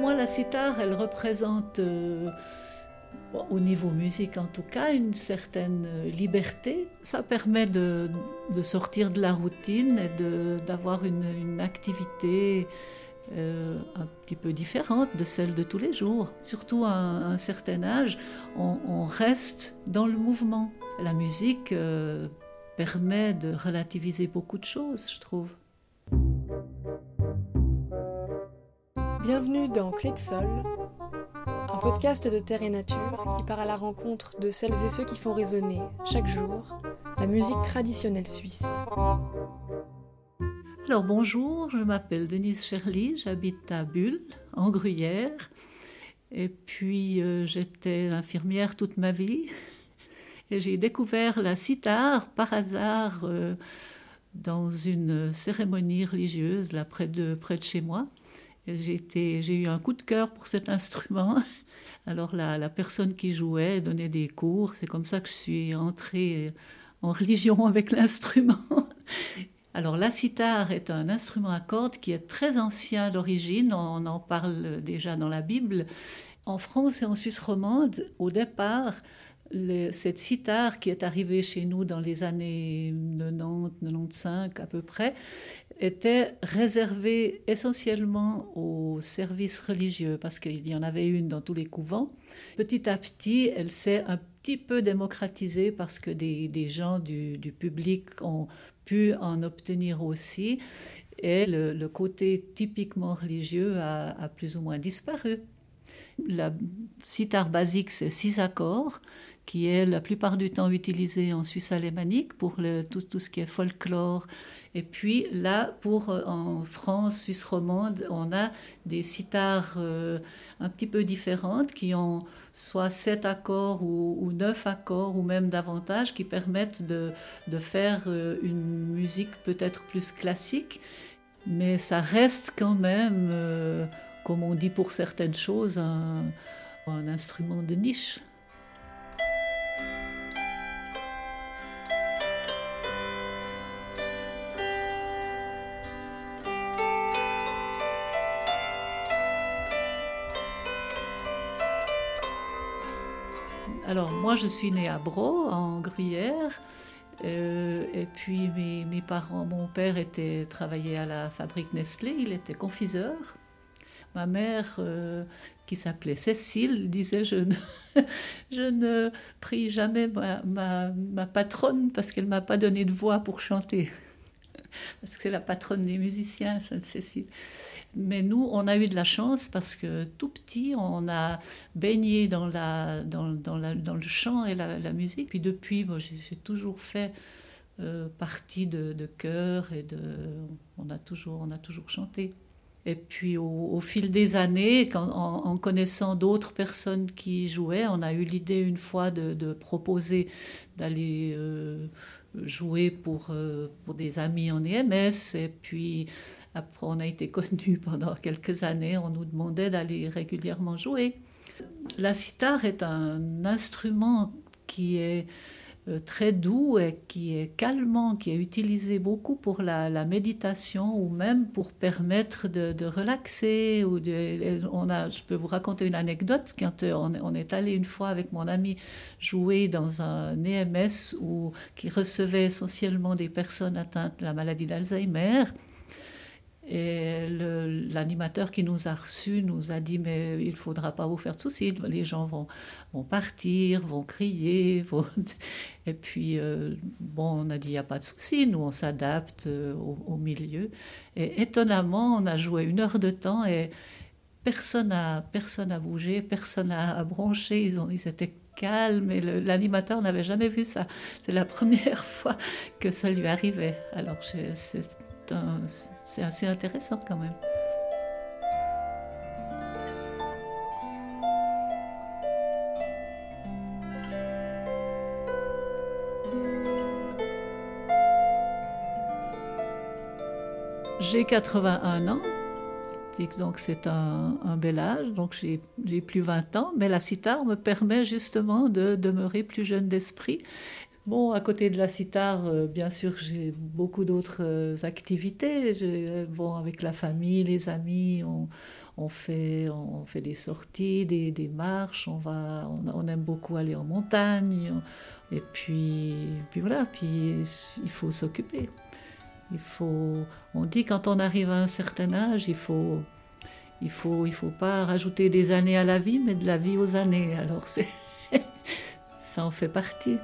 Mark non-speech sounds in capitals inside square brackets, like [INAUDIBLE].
la sitar, elle représente, euh, au niveau musique en tout cas, une certaine liberté. Ça permet de, sortir de la routine et d'avoir une, activité euh, un petit peu différente de celle de tous les jours. Surtout à un, certain âge, on, reste dans le mouvement. La musique euh, permet de relativiser beaucoup de choses, je trouve. Bienvenue dans Clé de Sol, un podcast de terre et nature qui part à la rencontre de celles et ceux qui font résonner chaque jour la musique traditionnelle suisse. Alors bonjour, je m'appelle Denise Cherly, j'habite à Bulle, en Gruyère. Et puis euh, j'étais infirmière toute ma vie. [LAUGHS] Et j'ai découvert la sitar par hasard euh, dans une cérémonie religieuse là près de, près de chez moi. J'ai eu un coup de cœur pour cet instrument. [LAUGHS] Alors la, la personne qui jouait donnait des cours. C'est comme ça que je suis entrée en religion avec l'instrument. [LAUGHS] Alors la sitar est un instrument à cordes qui est très ancien d'origine, on en parle déjà dans la Bible. En France et en Suisse romande, au départ, cette sitar qui est arrivée chez nous dans les années 90-95 à peu près, était réservée essentiellement aux services religieux parce qu'il y en avait une dans tous les couvents. Petit à petit, elle s'est un petit peu démocratisée parce que des, gens du, public ont pu en obtenir aussi. Et le, côté typiquement religieux a, plus ou moins disparu. La sitar basique, c'est six accords, qui est la plupart du temps utilisé en Suisse alémanique pour tout, tout, ce qui est folklore. Et puis là, pour euh, en France, Suisse romande, on a des sitars euh, un petit peu différentes qui ont soit sept accords ou, neuf accords ou même davantage qui permettent de, de faire euh, une musique peut-être plus classique. Mais ça reste quand même, comme on dit pour certaines choses, un instrument de niche. Alors moi je suis née à Bro, en Gruyère. Euh, et puis mes, parents, mon père était travaillait à la fabrique Nestlé, il était confiseur. Ma mère, euh, qui s'appelait Cécile, disait je ne, [LAUGHS] je ne prie jamais ma, ma patronne parce qu'elle m'a pas donné de voix pour chanter [LAUGHS] parce que c'est la patronne des musiciens, Sainte-Cécile. Mais nous, on a eu de la chance parce que tout petit, on a baigné dans, le chant et la, musique. Puis depuis, j'ai toujours fait euh, partie de, de chœur et de, on, a toujours, on a toujours chanté. Et puis au, fil des années, en, connaissant d'autres personnes qui jouaient, on a eu l'idée une fois de, proposer d'aller euh, jouer pour, euh, pour des amis en EMS. Et puis après, on a été connus [LAUGHS] pendant quelques années. On nous demandait d'aller régulièrement jouer. La sitar est un instrument qui est euh, très doux et qui est calmant, qui est utilisé beaucoup pour la, méditation ou même pour permettre de, relaxer. Ou on a, je peux vous raconter une anecdote. Quand euh, on, est allé une fois avec mon ami jouer dans un EMS où, qui recevait essentiellement des personnes atteintes de la maladie d'Alzheimer, et l'animateur qui nous a reçus nous a dit mais il ne faudra pas vous faire de soucis, les gens vont, vont partir, vont crier. [LAUGHS] Et puis, euh, bon, on a dit il n'y a pas de souci, nous on s'adapte euh, au, milieu. Et étonnamment, on a joué une heure de temps et personne n'a personne a bougé, personne n'a bronché, ils, ont, ils étaient calmes et l'animateur n'avait jamais vu ça. C'est la [LAUGHS] première fois que ça lui arrivait. Alors c'est un c'est assez intéressant quand même. J'ai 81 ans, donc c'est un, bel âge, donc j'ai plus 20 ans, mais la sitar me permet justement de demeurer plus jeune d'esprit Bon, à côté de la sitar, euh, bien sûr, j'ai beaucoup d'autres euh, activités. bon, avec la famille, les amis, on, fait, on fait des sorties, des, marches, on, va, on, aime beaucoup aller en montagne. Et puis, puis voilà, puis il faut s'occuper. Il faut, on dit quand on arrive à un certain âge, il faut, il faut, il faut pas rajouter des années à la vie, mais de la vie aux années. Alors [LAUGHS] ça en fait partie.